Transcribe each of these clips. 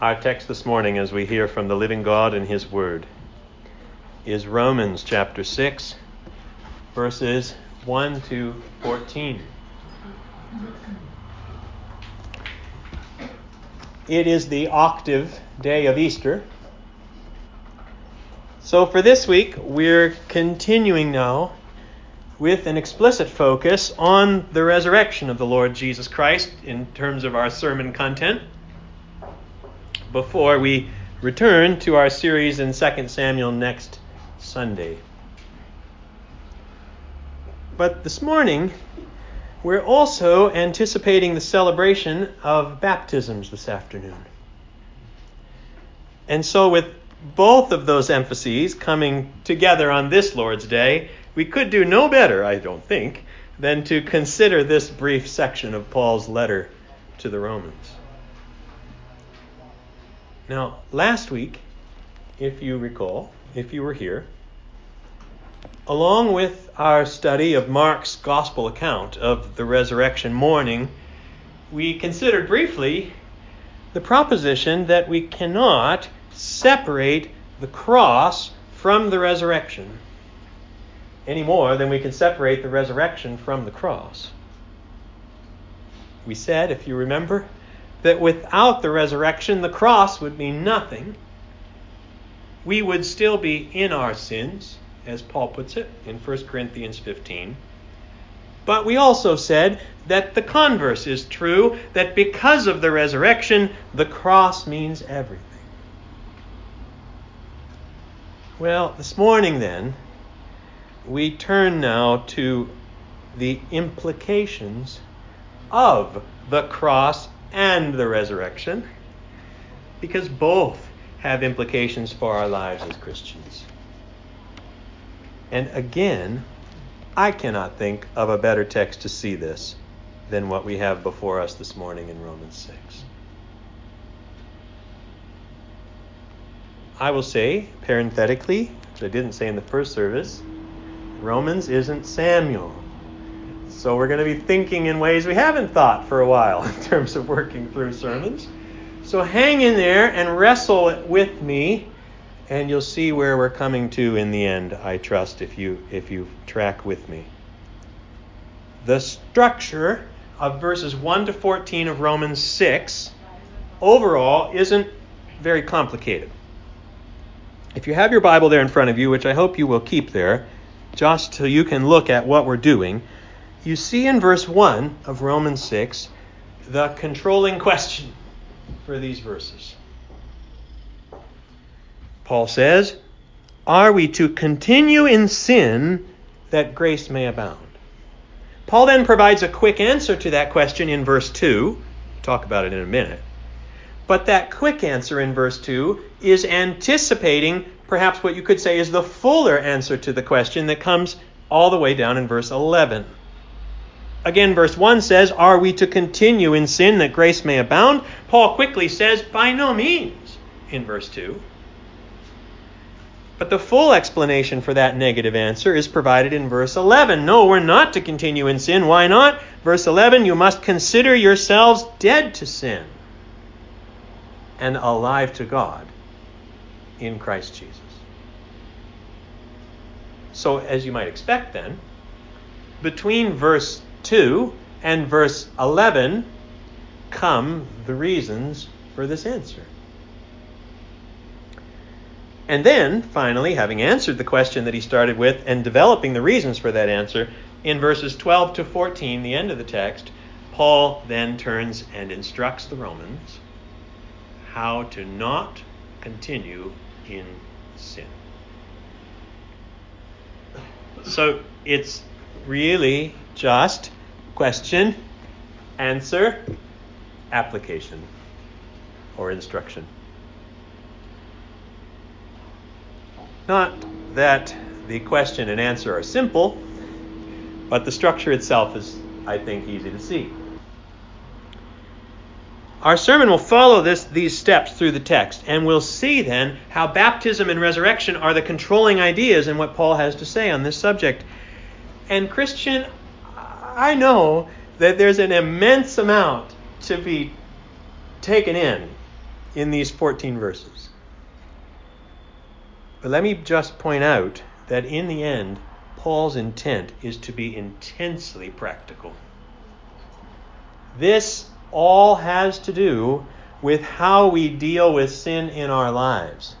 Our text this morning, as we hear from the living God and His Word, is Romans chapter 6, verses 1 to 14. It is the octave day of Easter. So for this week, we're continuing now with an explicit focus on the resurrection of the Lord Jesus Christ in terms of our sermon content before we return to our series in 2 Samuel next Sunday. But this morning, we're also anticipating the celebration of baptisms this afternoon. And so, with both of those emphases coming together on this Lord's Day, we could do no better, I don't think, than to consider this brief section of Paul's letter to the Romans. Now, last week, if you recall, if you were here, along with our study of Mark's gospel account of the resurrection morning, we considered briefly the proposition that we cannot separate the cross from the resurrection any more than we can separate the resurrection from the cross. We said, if you remember, that without the resurrection, the cross would mean nothing. We would still be in our sins, as Paul puts it in 1 Corinthians 15. But we also said that the converse is true, that because of the resurrection, the cross means everything. Well, this morning then, we turn now to the implications of the cross and the resurrection, because both have implications for our lives as Christians. And again, I cannot think of a better text to see this than what we have before us this morning in Romans 6. I will say, parenthetically, which I didn't say in the first service, Romans isn't Samuel. So we're going to be thinking in ways we haven't thought for a while in terms of working through sermons. So hang in there and wrestle with me, and you'll see where we're coming to in the end, I trust, if you if you track with me. The structure of verses 1 to 14 of Romans 6 overall isn't very complicated. If you have your Bible there in front of you, which I hope you will keep there, just so you can look at what we're doing, you see in verse 1 of Romans 6 the controlling question for these verses. Paul says, Are we to continue in sin that grace may abound? Paul then provides a quick answer to that question in verse 2. We'll talk about it in a minute. But that quick answer in verse 2 is anticipating perhaps what you could say is the fuller answer to the question that comes all the way down in verse 11. Again, verse 1 says, Are we to continue in sin that grace may abound? Paul quickly says, By no means, in verse 2. But the full explanation for that negative answer is provided in verse 11. No, we're not to continue in sin. Why not? Verse 11, you must consider yourselves dead to sin and alive to God in Christ Jesus. So, as you might expect then, between verse 2 and verse 11 come the reasons for this answer. And then, finally, having answered the question that he started with and developing the reasons for that answer, in verses 12 to 14, the end of the text, Paul then turns and instructs the Romans how to not continue in sin. So it's really just question, answer, application, or instruction. Not that the question and answer are simple, but the structure itself is, I think, easy to see. Our sermon will follow this, these steps through the text, and we'll see then how baptism and resurrection are the controlling ideas in what Paul has to say on this subject. And, Christian, I know that there's an immense amount to be taken in in these 14 verses. But let me just point out that in the end, Paul's intent is to be intensely practical. This all has to do with how we deal with sin in our lives.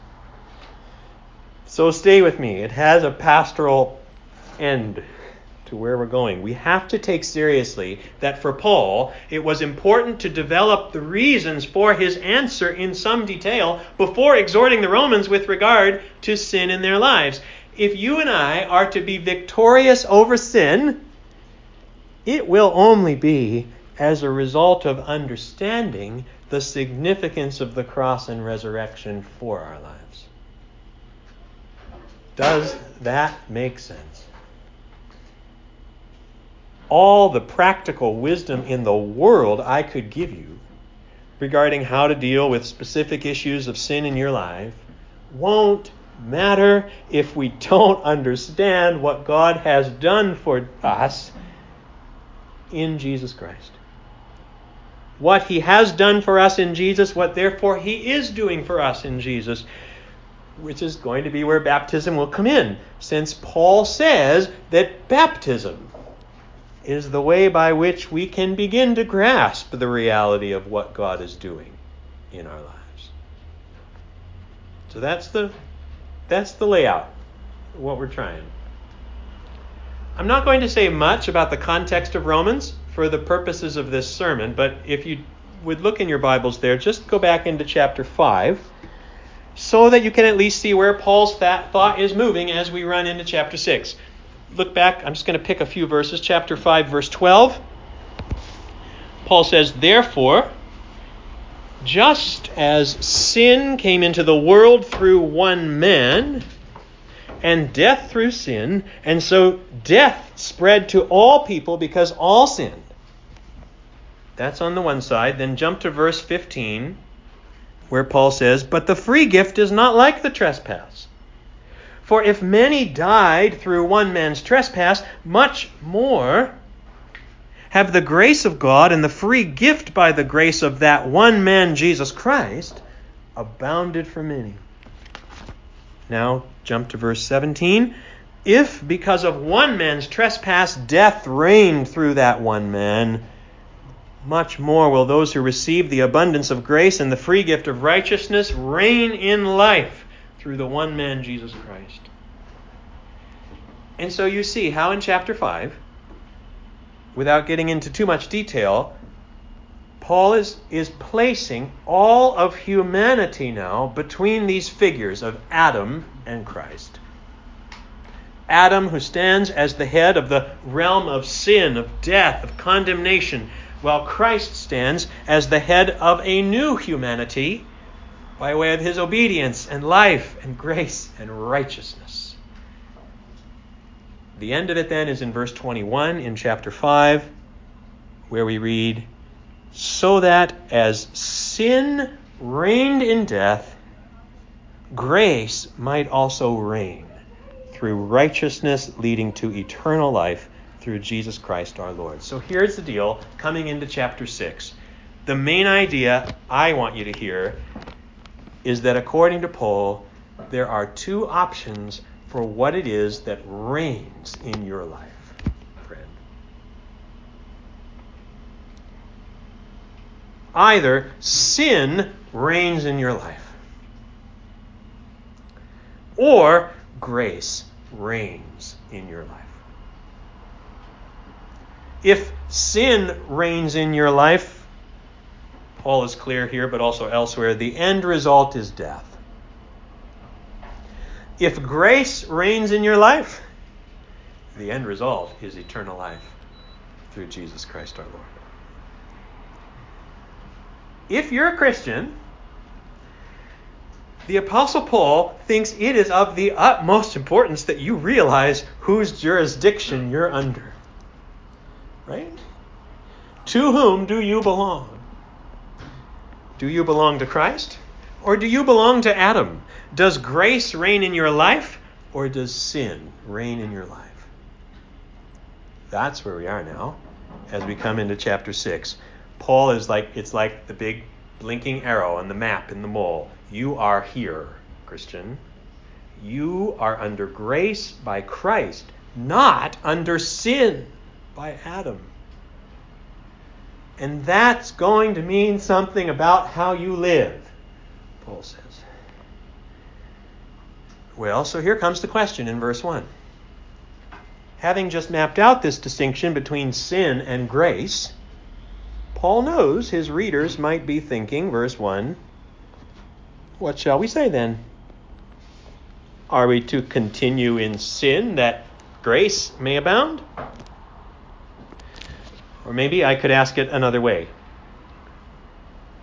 So stay with me. It has a pastoral end to where we're going. We have to take seriously that for Paul, it was important to develop the reasons for his answer in some detail before exhorting the Romans with regard to sin in their lives. If you and I are to be victorious over sin, it will only be as a result of understanding the significance of the cross and resurrection for our lives. Does that make sense? All the practical wisdom in the world I could give you regarding how to deal with specific issues of sin in your life won't matter if we don't understand what God has done for us in Jesus Christ. What he has done for us in Jesus, what therefore he is doing for us in Jesus, which is going to be where baptism will come in, since Paul says that baptism is the way by which we can begin to grasp the reality of what God is doing in our lives. So that's the that's the layout, what we're trying. I'm not going to say much about the context of Romans for the purposes of this sermon, but if you would look in your Bibles there, just go back into chapter 5 so that you can at least see where Paul's thought is moving as we run into chapter 6. Look back, I'm just going to pick a few verses. Chapter 5, verse 12. Paul says, Therefore, just as sin came into the world through one man, and death through sin, and so death spread to all people because all sinned. That's on the one side. Then jump to verse 15, where Paul says, But the free gift is not like the trespass. For if many died through one man's trespass, much more have the grace of God and the free gift by the grace of that one man, Jesus Christ, abounded for many. Now, jump to verse 17. If because of one man's trespass death reigned through that one man, much more will those who receive the abundance of grace and the free gift of righteousness reign in life through the one man, Jesus Christ. And so you see how in chapter 5, without getting into too much detail, Paul is, is placing all of humanity now between these figures of Adam and Christ. Adam, who stands as the head of the realm of sin, of death, of condemnation, while Christ stands as the head of a new humanity by way of his obedience and life and grace and righteousness. The end of it then is in verse 21 in chapter 5, where we read, So that as sin reigned in death, grace might also reign through righteousness leading to eternal life through Jesus Christ our Lord. So here's the deal coming into chapter 6. The main idea I want you to hear is that according to Paul, there are two options for what it is that reigns in your life, friend. Either sin reigns in your life, or grace reigns in your life. If sin reigns in your life, Paul is clear here, but also elsewhere, the end result is death. If grace reigns in your life, the end result is eternal life through Jesus Christ our Lord. If you're a Christian, the Apostle Paul thinks it is of the utmost importance that you realize whose jurisdiction you're under. Right? To whom do you belong? Do you belong to Christ? Or do you belong to Adam? Does grace reign in your life? Or does sin reign in your life? That's where we are now as we come into chapter 6. Paul is like, it's like the big blinking arrow on the map in the mole. You are here, Christian. You are under grace by Christ, not under sin by Adam. And that's going to mean something about how you live, Paul says. Well, so here comes the question in verse 1. Having just mapped out this distinction between sin and grace, Paul knows his readers might be thinking, verse 1, what shall we say then? Are we to continue in sin that grace may abound? Or maybe I could ask it another way.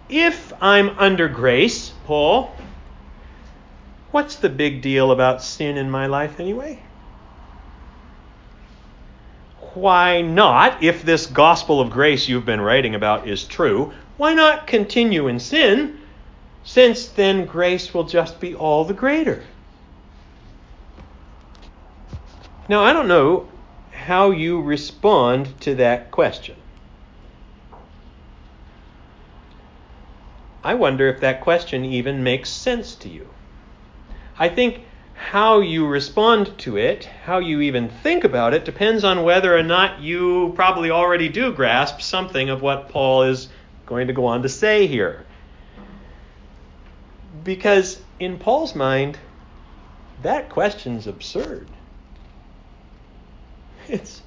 If I'm under grace, Paul, what's the big deal about sin in my life anyway? Why not, if this gospel of grace you've been writing about is true, why not continue in sin, since then grace will just be all the greater? Now, I don't know how you respond to that question. I wonder if that question even makes sense to you. I think how you respond to it, how you even think about it, depends on whether or not you probably already do grasp something of what Paul is going to go on to say here. Because in Paul's mind, that question's absurd. It's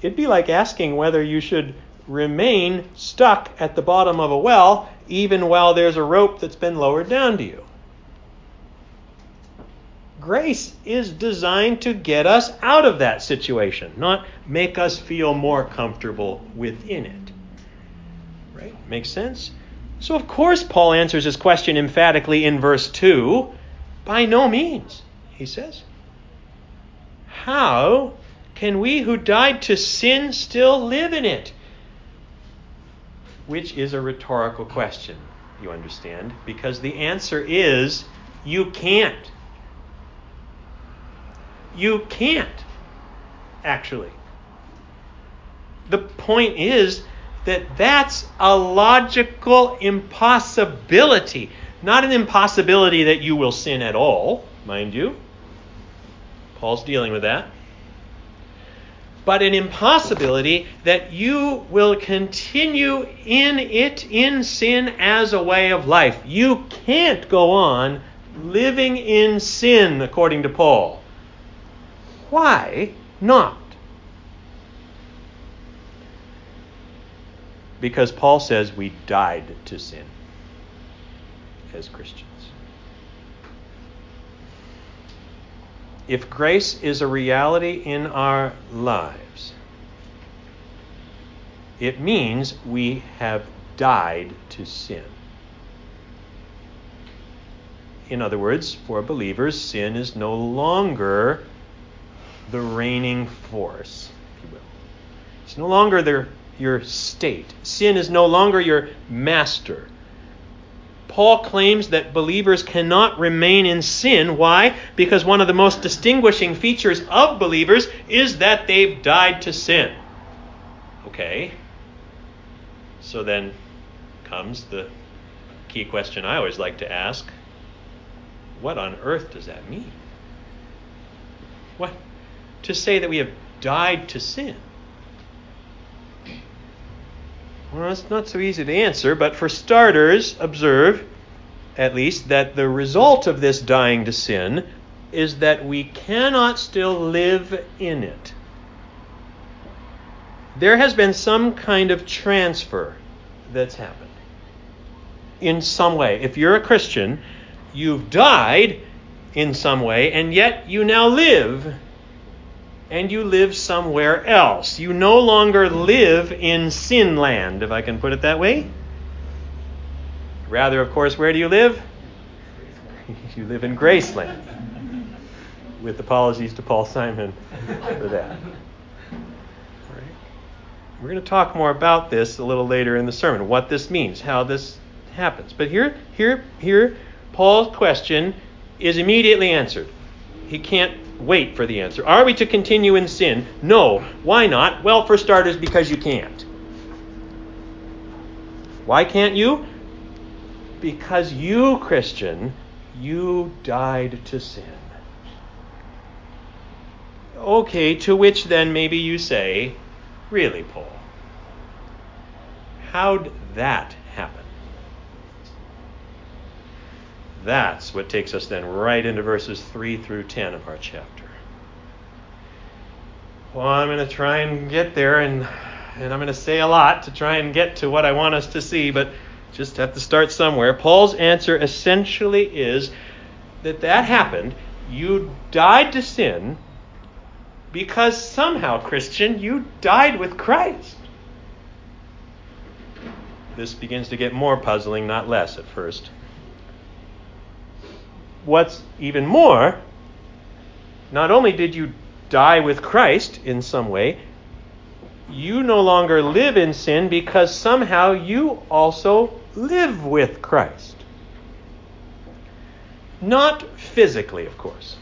it'd be like asking whether you should remain stuck at the bottom of a well even while there's a rope that's been lowered down to you. Grace is designed to get us out of that situation, not make us feel more comfortable within it. Right? Makes sense? So, of course, Paul answers his question emphatically in verse 2 by no means, he says. How can we who died to sin still live in it? Which is a rhetorical question, you understand, because the answer is you can't. You can't, actually. The point is that that's a logical impossibility. Not an impossibility that you will sin at all, mind you. Paul's dealing with that but an impossibility that you will continue in it in sin as a way of life. You can't go on living in sin, according to Paul. Why not? Because Paul says we died to sin as Christians. If grace is a reality in our lives, it means we have died to sin. In other words, for believers, sin is no longer the reigning force, if you will. It's no longer their, your state. Sin is no longer your master. Paul claims that believers cannot remain in sin. Why? Because one of the most distinguishing features of believers is that they've died to sin. Okay. So then comes the key question I always like to ask what on earth does that mean? What? To say that we have died to sin. Well, it's not so easy to answer, but for starters, observe, at least, that the result of this dying to sin is that we cannot still live in it. There has been some kind of transfer that's happened. In some way. If you're a Christian, you've died in some way, and yet you now live and you live somewhere else. You no longer live in sin land, if I can put it that way. Rather, of course, where do you live? you live in Graceland. With apologies to Paul Simon for that. Right. We're going to talk more about this a little later in the sermon, what this means, how this happens. But here, here, here, Paul's question is immediately answered. He can't wait for the answer. Are we to continue in sin? No. Why not? Well, for starters, because you can't. Why can't you? because you, Christian, you died to sin. Okay, to which then maybe you say, Really, Paul? How'd that happen? That's what takes us then right into verses 3 through 10 of our chapter. Well, I'm going to try and get there, and, and I'm going to say a lot to try and get to what I want us to see, but just have to start somewhere. Paul's answer essentially is that that happened. You died to sin because somehow, Christian, you died with Christ. This begins to get more puzzling, not less at first. What's even more, not only did you die with Christ in some way, you no longer live in sin because somehow you also live with Christ. Not physically, of course.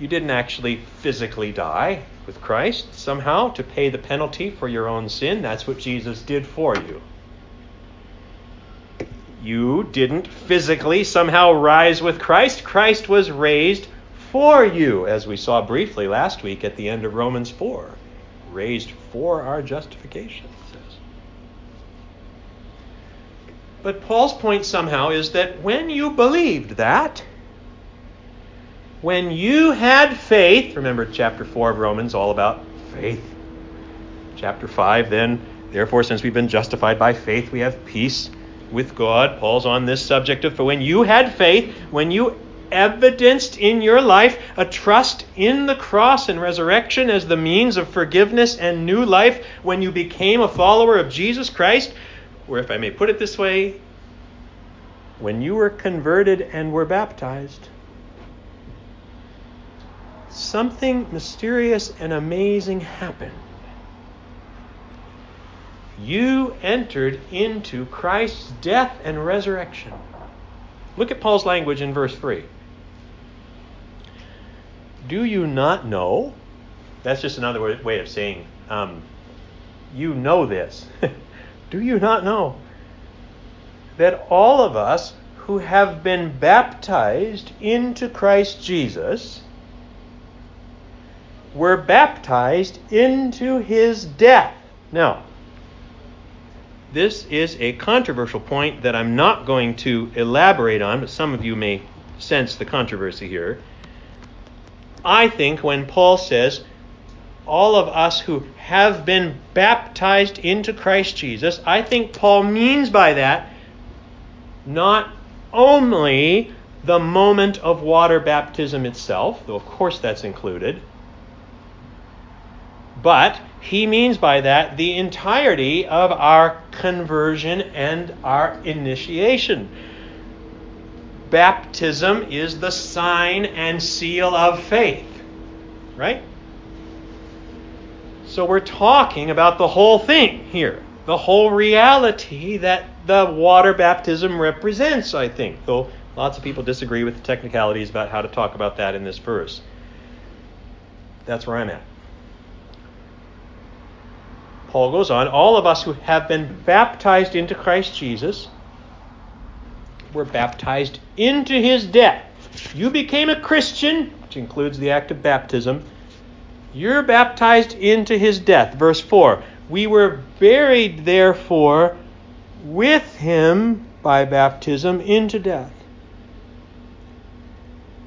You didn't actually physically die with Christ somehow to pay the penalty for your own sin. That's what Jesus did for you. You didn't physically somehow rise with Christ. Christ was raised for you, as we saw briefly last week at the end of Romans 4. Raised for our justification, it says. But Paul's point somehow is that when you believed that, when you had faith, remember chapter 4 of Romans, all about faith. Chapter 5, then, therefore, since we've been justified by faith, we have peace with God. Paul's on this subject of for when you had faith, when you evidenced in your life a trust in the cross and resurrection as the means of forgiveness and new life, when you became a follower of Jesus Christ, or if I may put it this way, when you were converted and were baptized, something mysterious and amazing happened. You entered into Christ's death and resurrection. Look at Paul's language in verse 3. Do you not know? That's just another way of saying, um, you know this. Do you not know that all of us who have been baptized into Christ Jesus were baptized into his death. Now, this is a controversial point that I'm not going to elaborate on, but some of you may sense the controversy here. I think when Paul says, all of us who have been baptized into Christ Jesus, I think Paul means by that not only the moment of water baptism itself, though of course that's included, but he means by that the entirety of our conversion and our initiation. Baptism is the sign and seal of faith, right? So we're talking about the whole thing here, the whole reality that the water baptism represents, I think, though lots of people disagree with the technicalities about how to talk about that in this verse. That's where I'm at. Paul goes on, all of us who have been baptized into Christ Jesus were baptized into his death. You became a Christian, which includes the act of baptism. You're baptized into his death. Verse 4 We were buried, therefore, with him by baptism into death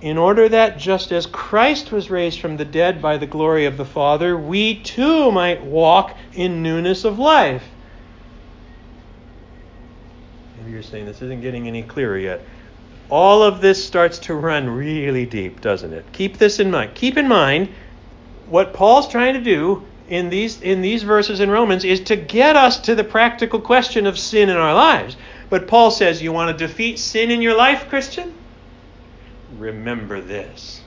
in order that just as Christ was raised from the dead by the glory of the Father, we too might walk in newness of life. Maybe you're saying this isn't getting any clearer yet. All of this starts to run really deep, doesn't it? Keep this in mind. Keep in mind what Paul's trying to do in these in these verses in Romans is to get us to the practical question of sin in our lives. But Paul says, you want to defeat sin in your life, Christian? Remember this.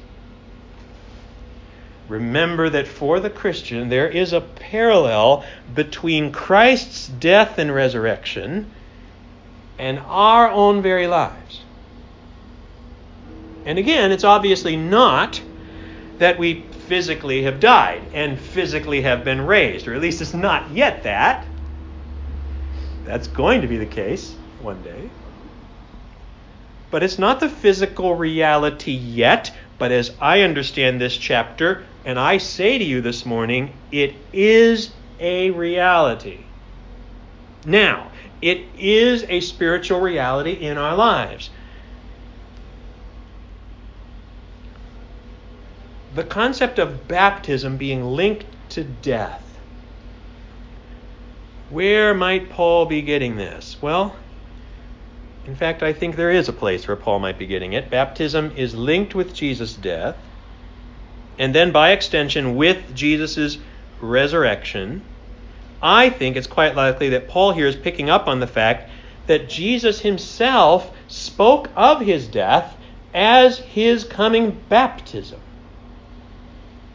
Remember that for the Christian, there is a parallel between Christ's death and resurrection and our own very lives. And again, it's obviously not that we physically have died and physically have been raised, or at least it's not yet that. That's going to be the case one day. But it's not the physical reality yet. But as I understand this chapter, and I say to you this morning, it is a reality. Now, it is a spiritual reality in our lives. The concept of baptism being linked to death. Where might Paul be getting this? Well, in fact, I think there is a place where Paul might be getting it. Baptism is linked with Jesus' death, and then by extension with Jesus' resurrection. I think it's quite likely that Paul here is picking up on the fact that Jesus himself spoke of his death as his coming baptism.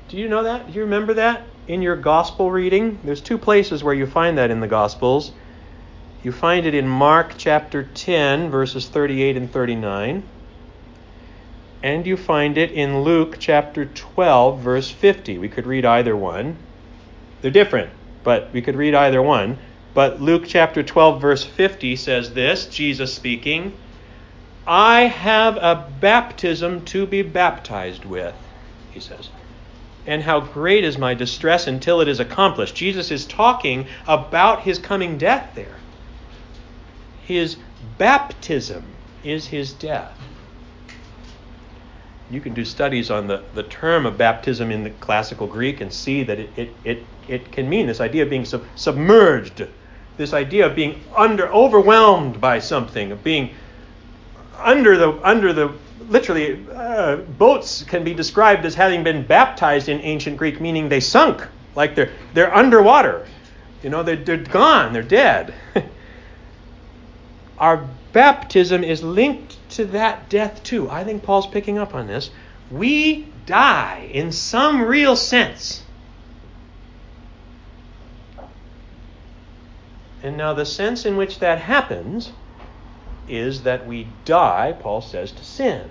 Do you know that? Do you remember that in your gospel reading? There's two places where you find that in the gospels. You find it in Mark chapter 10, verses 38 and 39. And you find it in Luke chapter 12, verse 50. We could read either one. They're different, but we could read either one. But Luke chapter 12, verse 50 says this Jesus speaking, I have a baptism to be baptized with, he says. And how great is my distress until it is accomplished. Jesus is talking about his coming death there. His baptism is his death. You can do studies on the, the term of baptism in the classical Greek and see that it, it, it, it can mean this idea of being sub- submerged, this idea of being under overwhelmed by something, of being under the under the literally uh, boats can be described as having been baptized in ancient Greek, meaning they sunk, like they're they're underwater. You know, they're, they're gone, they're dead. our baptism is linked to that death too. I think Paul's picking up on this. We die in some real sense. And now, the sense in which that happens is that we die, Paul says, to sin.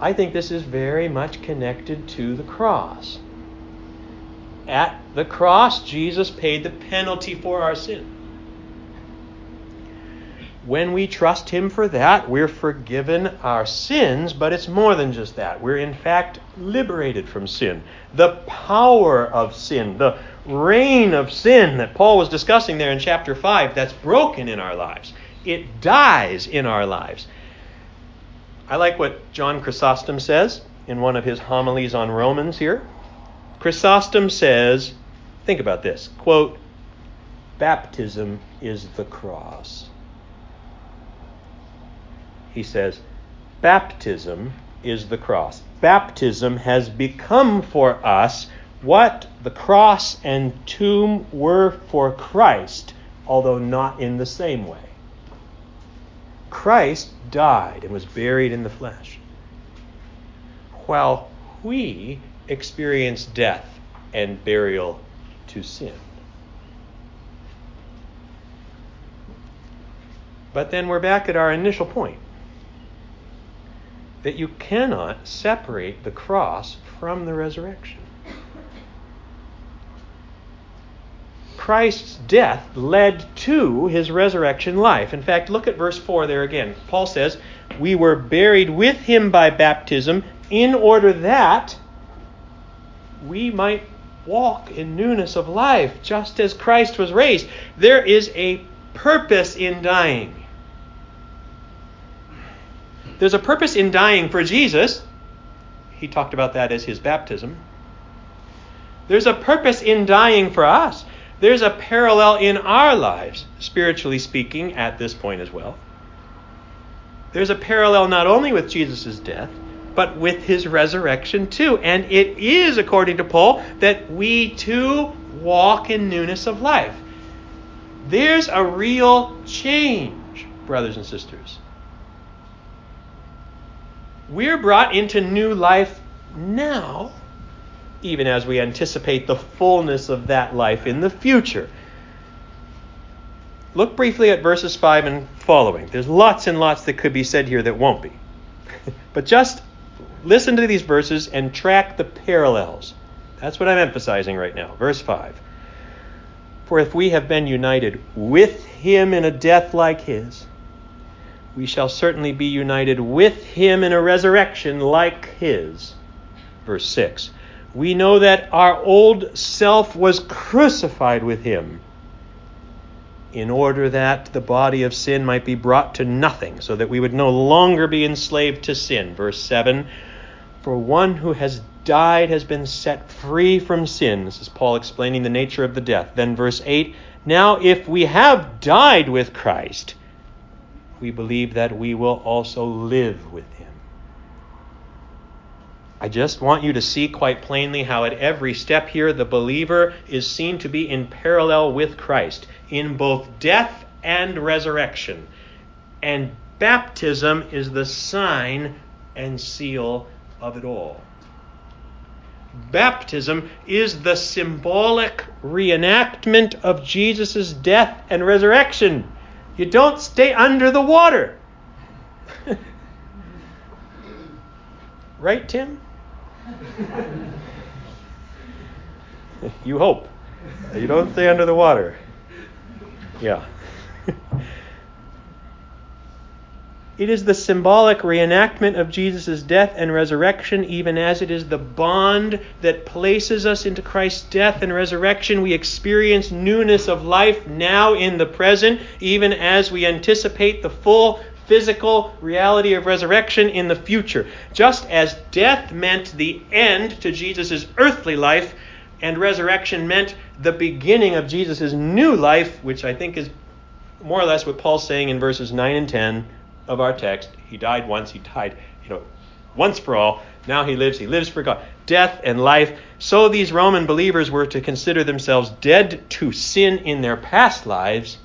I think this is very much connected to the cross. At the cross, Jesus paid the penalty for our sin. When we trust Him for that, we're forgiven our sins, but it's more than just that. We're in fact liberated from sin. The power of sin, the reign of sin that Paul was discussing there in chapter 5, that's broken in our lives. It dies in our lives. I like what John Chrysostom says in one of his homilies on Romans here. Chrysostom says, think about this quote, baptism is the cross he says, baptism is the cross. Baptism has become for us what the cross and tomb were for Christ, although not in the same way. Christ died and was buried in the flesh, while we experience death and burial to sin. But then we're back at our initial point that you cannot separate the cross from the resurrection. Christ's death led to his resurrection life. In fact, look at verse 4 there again. Paul says, We were buried with him by baptism in order that we might walk in newness of life, just as Christ was raised. There is a purpose in dying. There's a purpose in dying for Jesus. He talked about that as his baptism. There's a purpose in dying for us. There's a parallel in our lives, spiritually speaking, at this point as well. There's a parallel not only with Jesus' death, but with his resurrection too. And it is, according to Paul, that we too walk in newness of life. There's a real change, brothers and sisters we're brought into new life now, even as we anticipate the fullness of that life in the future. Look briefly at verses 5 and following. There's lots and lots that could be said here that won't be. but just listen to these verses and track the parallels. That's what I'm emphasizing right now. Verse 5. For if we have been united with him in a death like his, we shall certainly be united with him in a resurrection like his. Verse 6 We know that our old self was crucified with him in order that the body of sin might be brought to nothing, so that we would no longer be enslaved to sin. Verse 7 For one who has died has been set free from sin. This is Paul explaining the nature of the death. Then, verse 8 Now, if we have died with Christ, we believe that we will also live with him. I just want you to see quite plainly how at every step here the believer is seen to be in parallel with Christ in both death and resurrection. And baptism is the sign and seal of it all. Baptism is the symbolic reenactment of Jesus' death and resurrection. You don't stay under the water. right, Tim? you hope. You don't stay under the water. Yeah. It is the symbolic reenactment of Jesus' death and resurrection, even as it is the bond that places us into Christ's death and resurrection. We experience newness of life now in the present, even as we anticipate the full physical reality of resurrection in the future. Just as death meant the end to Jesus' earthly life, and resurrection meant the beginning of Jesus' new life, which I think is more or less what Paul's saying in verses 9 and 10 of our text. He died once, he died, you know, once for all. Now he lives, he lives for God. Death and life. So these Roman believers were to consider themselves dead to sin in their past lives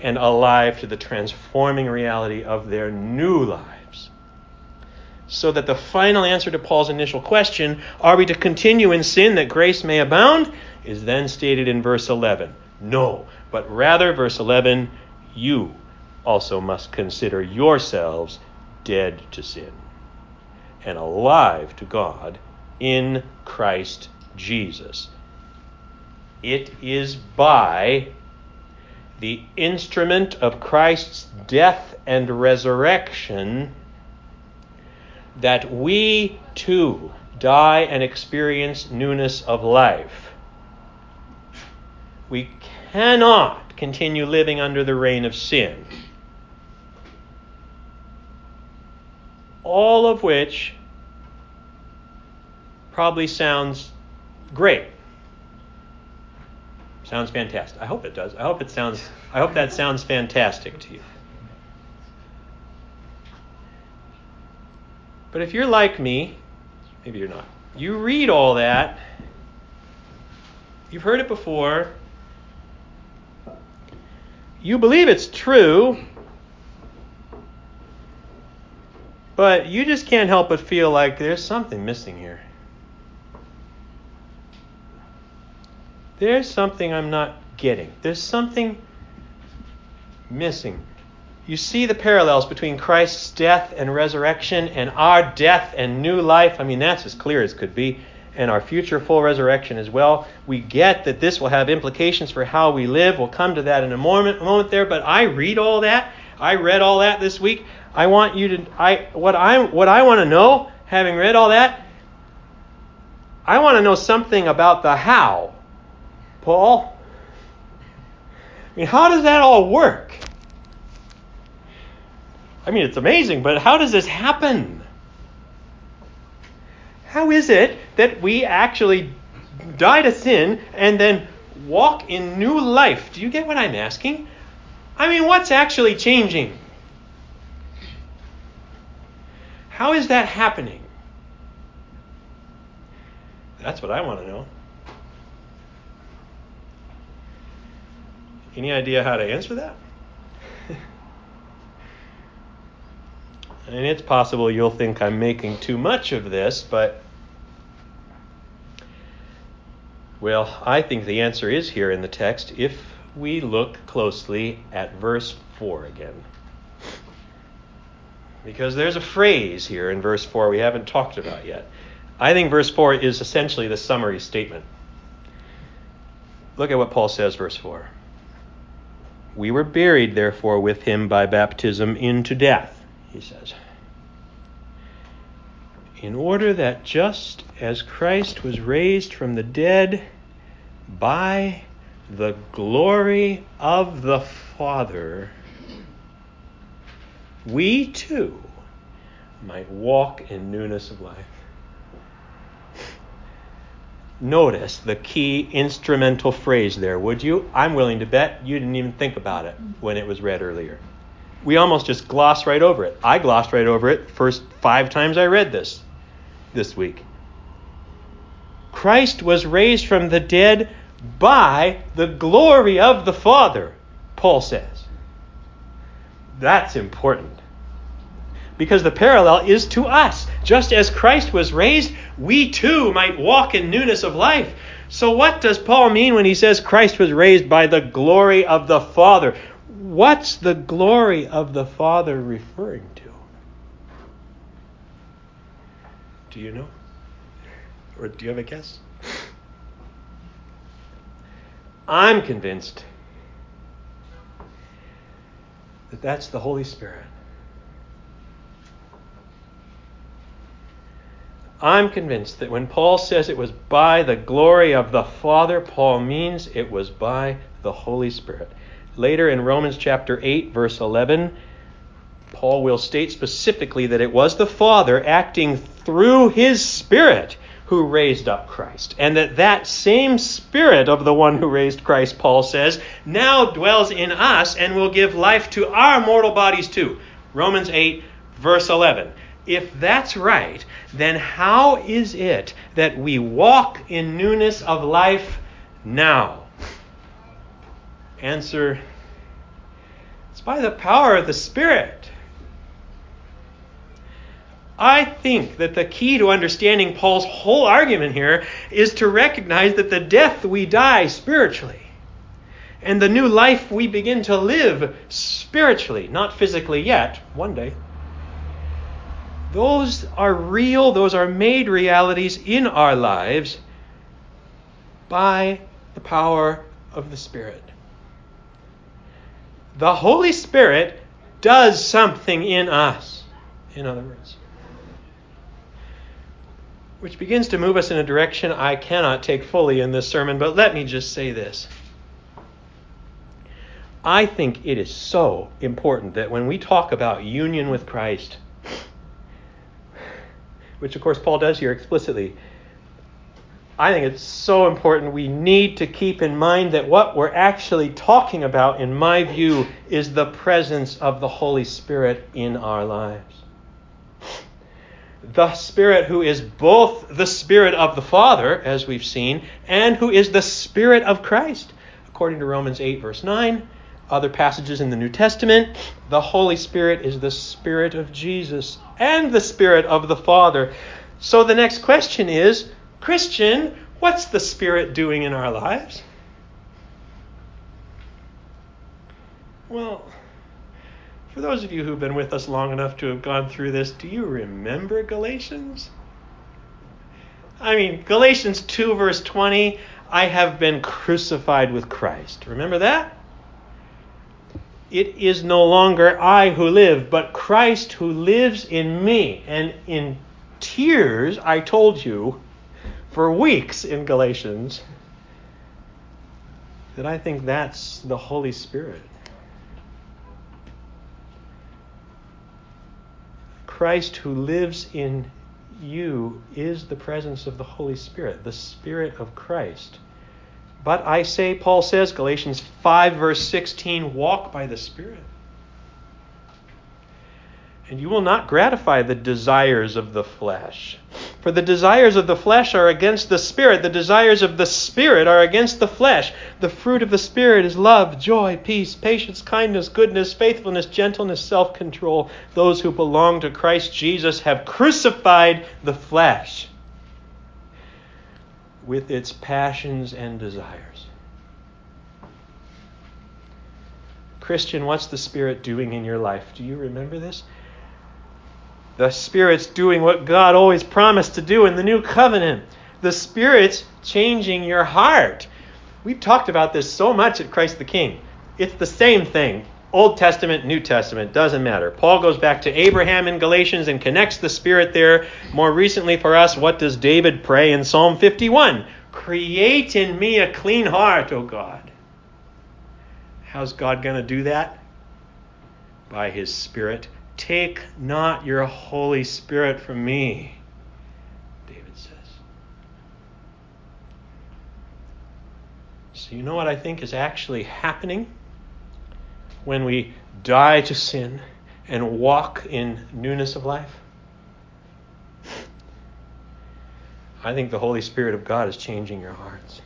and alive to the transforming reality of their new lives. So that the final answer to Paul's initial question, are we to continue in sin that grace may abound, is then stated in verse 11. No, but rather, verse 11, you also must consider yourselves dead to sin and alive to God in Christ Jesus. It is by the instrument of Christ's death and resurrection that we too die and experience newness of life. We cannot continue living under the reign of sin. All of which probably sounds great. Sounds fantastic. I hope it does. I hope it sounds I hope that sounds fantastic to you. But if you're like me, maybe you're not. You read all that. You've heard it before. You believe it's true, But you just can't help but feel like there's something missing here. There's something I'm not getting. There's something missing. You see the parallels between Christ's death and resurrection and our death and new life. I mean, that's as clear as could be. And our future full resurrection as well. We get that this will have implications for how we live. We'll come to that in a moment, moment there. But I read all that. I read all that this week. I want you to I what I what I want to know, having read all that, I want to know something about the how. Paul? I mean, how does that all work? I mean, it's amazing, but how does this happen? How is it that we actually die to sin and then walk in new life? Do you get what I'm asking? I mean, what's actually changing? How is that happening? That's what I want to know. Any idea how to answer that? and it's possible you'll think I'm making too much of this, but well, I think the answer is here in the text if we look closely at verse 4 again. Because there's a phrase here in verse 4 we haven't talked about yet. I think verse 4 is essentially the summary statement. Look at what Paul says, verse 4. We were buried, therefore, with him by baptism into death, he says. In order that just as Christ was raised from the dead by the glory of the Father, we too might walk in newness of life. Notice the key instrumental phrase there, would you? I'm willing to bet you didn't even think about it when it was read earlier. We almost just glossed right over it. I glossed right over it first five times I read this this week. Christ was raised from the dead by the glory of the Father, Paul says. That's important. Because the parallel is to us. Just as Christ was raised, we too might walk in newness of life. So, what does Paul mean when he says Christ was raised by the glory of the Father? What's the glory of the Father referring to? Do you know? Or do you have a guess? I'm convinced that that's the Holy Spirit. I'm convinced that when Paul says it was by the glory of the Father, Paul means it was by the Holy Spirit. Later in Romans chapter 8, verse 11, Paul will state specifically that it was the Father acting through his Spirit who raised up Christ. And that that same Spirit of the one who raised Christ, Paul says, now dwells in us and will give life to our mortal bodies too. Romans 8, verse 11. If that's right, then how is it that we walk in newness of life now? Answer It's by the power of the Spirit. I think that the key to understanding Paul's whole argument here is to recognize that the death we die spiritually and the new life we begin to live spiritually, not physically yet, one day, those are real, those are made realities in our lives by the power of the Spirit. The Holy Spirit does something in us, in other words which begins to move us in a direction I cannot take fully in this sermon, but let me just say this. I think it is so important that when we talk about union with Christ, which of course Paul does here explicitly, I think it's so important. We need to keep in mind that what we're actually talking about, in my view, is the presence of the Holy Spirit in our lives the Spirit who is both the Spirit of the Father, as we've seen, and who is the Spirit of Christ. According to Romans 8, verse 9, other passages in the New Testament, the Holy Spirit is the Spirit of Jesus and the Spirit of the Father. So the next question is Christian, what's the Spirit doing in our lives? Well, for those of you who've been with us long enough to have gone through this, do you remember Galatians? I mean, Galatians 2, verse 20, I have been crucified with Christ. Remember that? It is no longer I who live, but Christ who lives in me. And in tears, I told you for weeks in Galatians that I think that's the Holy Spirit. Christ who lives in you is the presence of the Holy Spirit, the Spirit of Christ. But I say, Paul says, Galatians 5, verse 16, walk by the Spirit. And you will not gratify the desires of the flesh. For the desires of the flesh are against the Spirit, the desires of the Spirit are against the flesh. The fruit of the Spirit is love, joy, peace, patience, kindness, goodness, faithfulness, gentleness, self control. Those who belong to Christ Jesus have crucified the flesh with its passions and desires. Christian, what's the Spirit doing in your life? Do you remember this? The Spirit's doing what God always promised to do in the new covenant. The Spirit's changing your heart. We've talked about this so much at Christ the King. It's the same thing. Old Testament, New Testament, doesn't matter. Paul goes back to Abraham in Galatians and connects the Spirit there. More recently for us, what does David pray in Psalm 51? Create in me a clean heart, O God. How's God going to do that? By his Spirit. Take not your Holy Spirit from me, David says. So, you know what I think is actually happening? when we die to sin and walk in newness of life? I think the Holy Spirit of God is changing your hearts.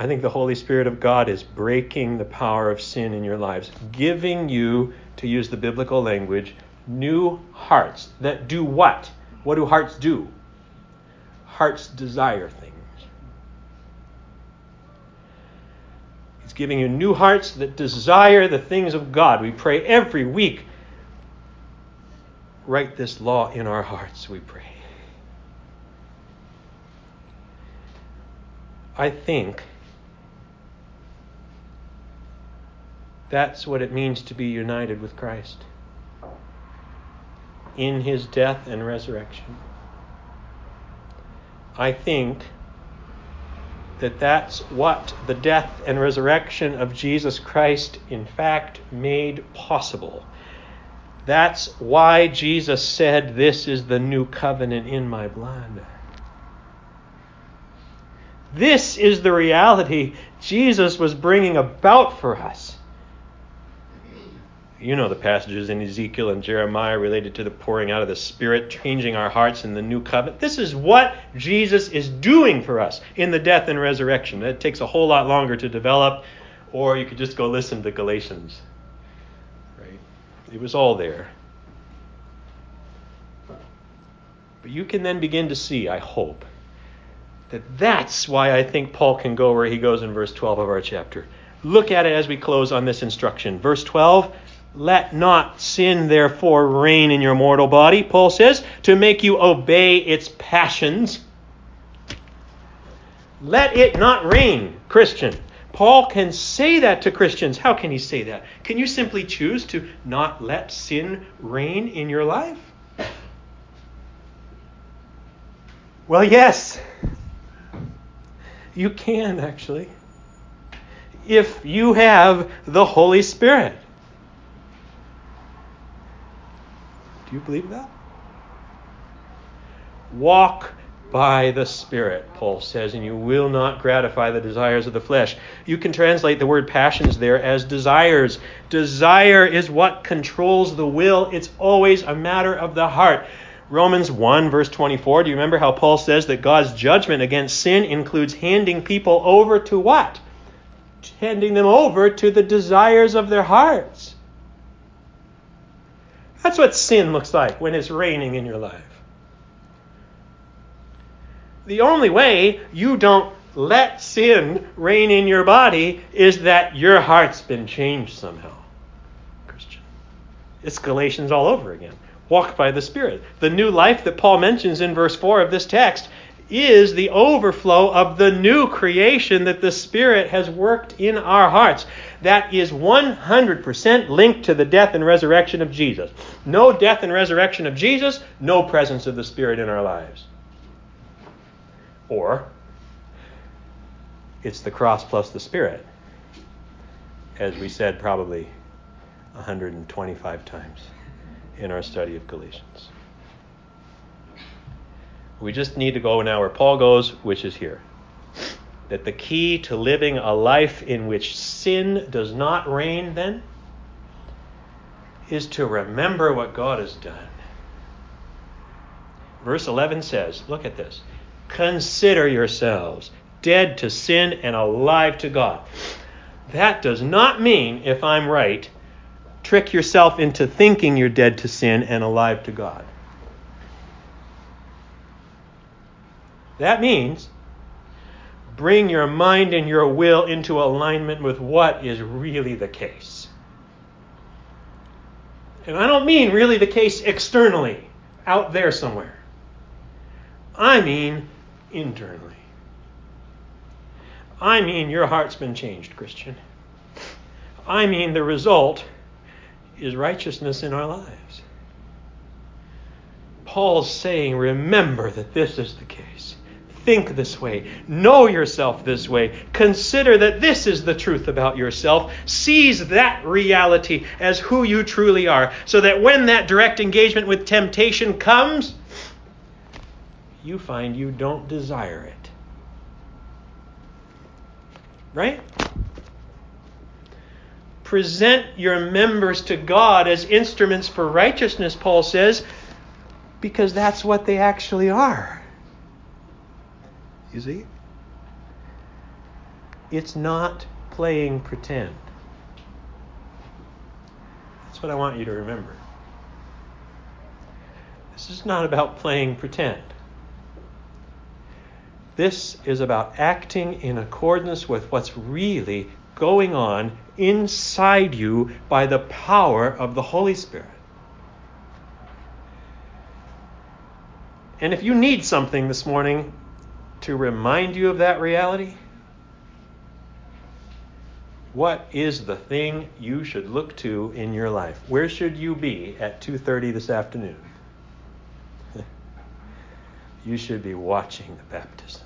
I think the Holy Spirit of God is breaking the power of sin in your lives, giving you, to use the biblical language, new hearts that do what? What do hearts do? Hearts desire things. He's giving you new hearts that desire the things of God. We pray every week. Write this law in our hearts, we pray. I think that's what it means to be united with Christ in his death and resurrection. I think that that's what the death and resurrection of Jesus Christ in fact made possible. That's why Jesus said, This is the new covenant in my blood. This is the reality Jesus was bringing about for us you know the passages in Ezekiel and Jeremiah related to the pouring out of the Spirit, changing our hearts in the new covenant. This is what Jesus is doing for us in the death and resurrection. It takes a whole lot longer to develop, or you could just go listen to Galatians. Right? It was all there. But you can then begin to see, I hope, that that's why I think Paul can go where he goes in verse 12 of our chapter. Look at it as we close on this instruction. Verse 12 let not sin, therefore, reign in your mortal body, Paul says, to make you obey its passions. Let it not reign, Christian. Paul can say that to Christians. How can he say that? Can you simply choose to not let sin reign in your life? Well, yes. You can, actually. If you have the Holy Spirit. Do you believe that? Walk by the Spirit, Paul says, and you will not gratify the desires of the flesh. You can translate the word passions there as desires. Desire is what controls the will, it's always a matter of the heart. Romans 1, verse 24, do you remember how Paul says that God's judgment against sin includes handing people over to what? Handing them over to the desires of their hearts. That's what sin looks like when it's reigning in your life. The only way you don't let sin reign in your body is that your heart's been changed somehow. Christian. It's Galatians all over again. Walk by the Spirit. The new life that Paul mentions in verse 4 of this text is the overflow of the new creation that the Spirit has worked in our hearts. That is 100% linked to the death and resurrection of Jesus. No death and resurrection of Jesus, no presence of the Spirit in our lives. Or, it's the cross plus the Spirit, as we said probably 125 times in our study of Galatians. We just need to go now where Paul goes, which is here. That the key to living a life in which sin does not reign, then, is to remember what God has done. Verse 11 says, look at this. Consider yourselves dead to sin and alive to God. That does not mean, if I'm right, trick yourself into thinking you're dead to sin and alive to God. That means bring your mind and your will into alignment with what is really the case. And I don't mean really the case externally, out there somewhere. I mean internally. I mean your heart's been changed, Christian. I mean the result is righteousness in our lives. Paul's saying, remember that this is the case. Think this way. Know yourself this way. Consider that this is the truth about yourself. Seize that reality as who you truly are, so that when that direct engagement with temptation comes, you find you don't desire it. Right? Present your members to God as instruments for righteousness, Paul says, because that's what they actually are. You see? It's not playing pretend. That's what I want you to remember. This is not about playing pretend. This is about acting in accordance with what's really going on inside you by the power of the Holy Spirit. And if you need something this morning to remind you of that reality, what is the thing you should look to in your life? Where should you be at 2:30 this afternoon? you should be watching the baptisms.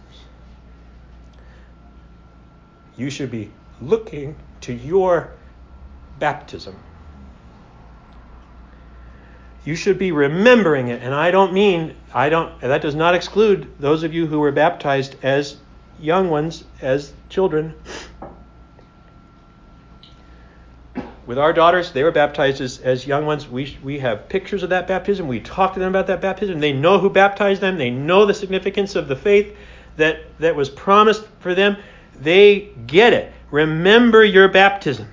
You should be looking to your baptism. You should be remembering it. And I don't mean, I don't, that does not exclude those of you who were baptized as young ones, as children. With our daughters, they were baptized as, as young ones. We, we have pictures of that baptism. We talk to them about that baptism. They know who baptized them. They know the significance of the faith that, that was promised for them. They get it. Remember your baptism.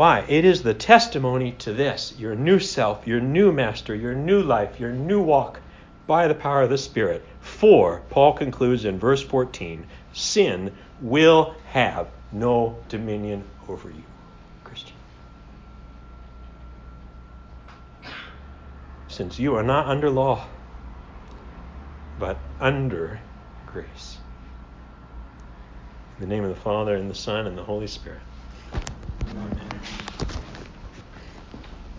Why? It is the testimony to this your new self, your new master, your new life, your new walk by the power of the Spirit. For, Paul concludes in verse 14, sin will have no dominion over you, Christian. Since you are not under law, but under grace. In the name of the Father, and the Son, and the Holy Spirit. Amen.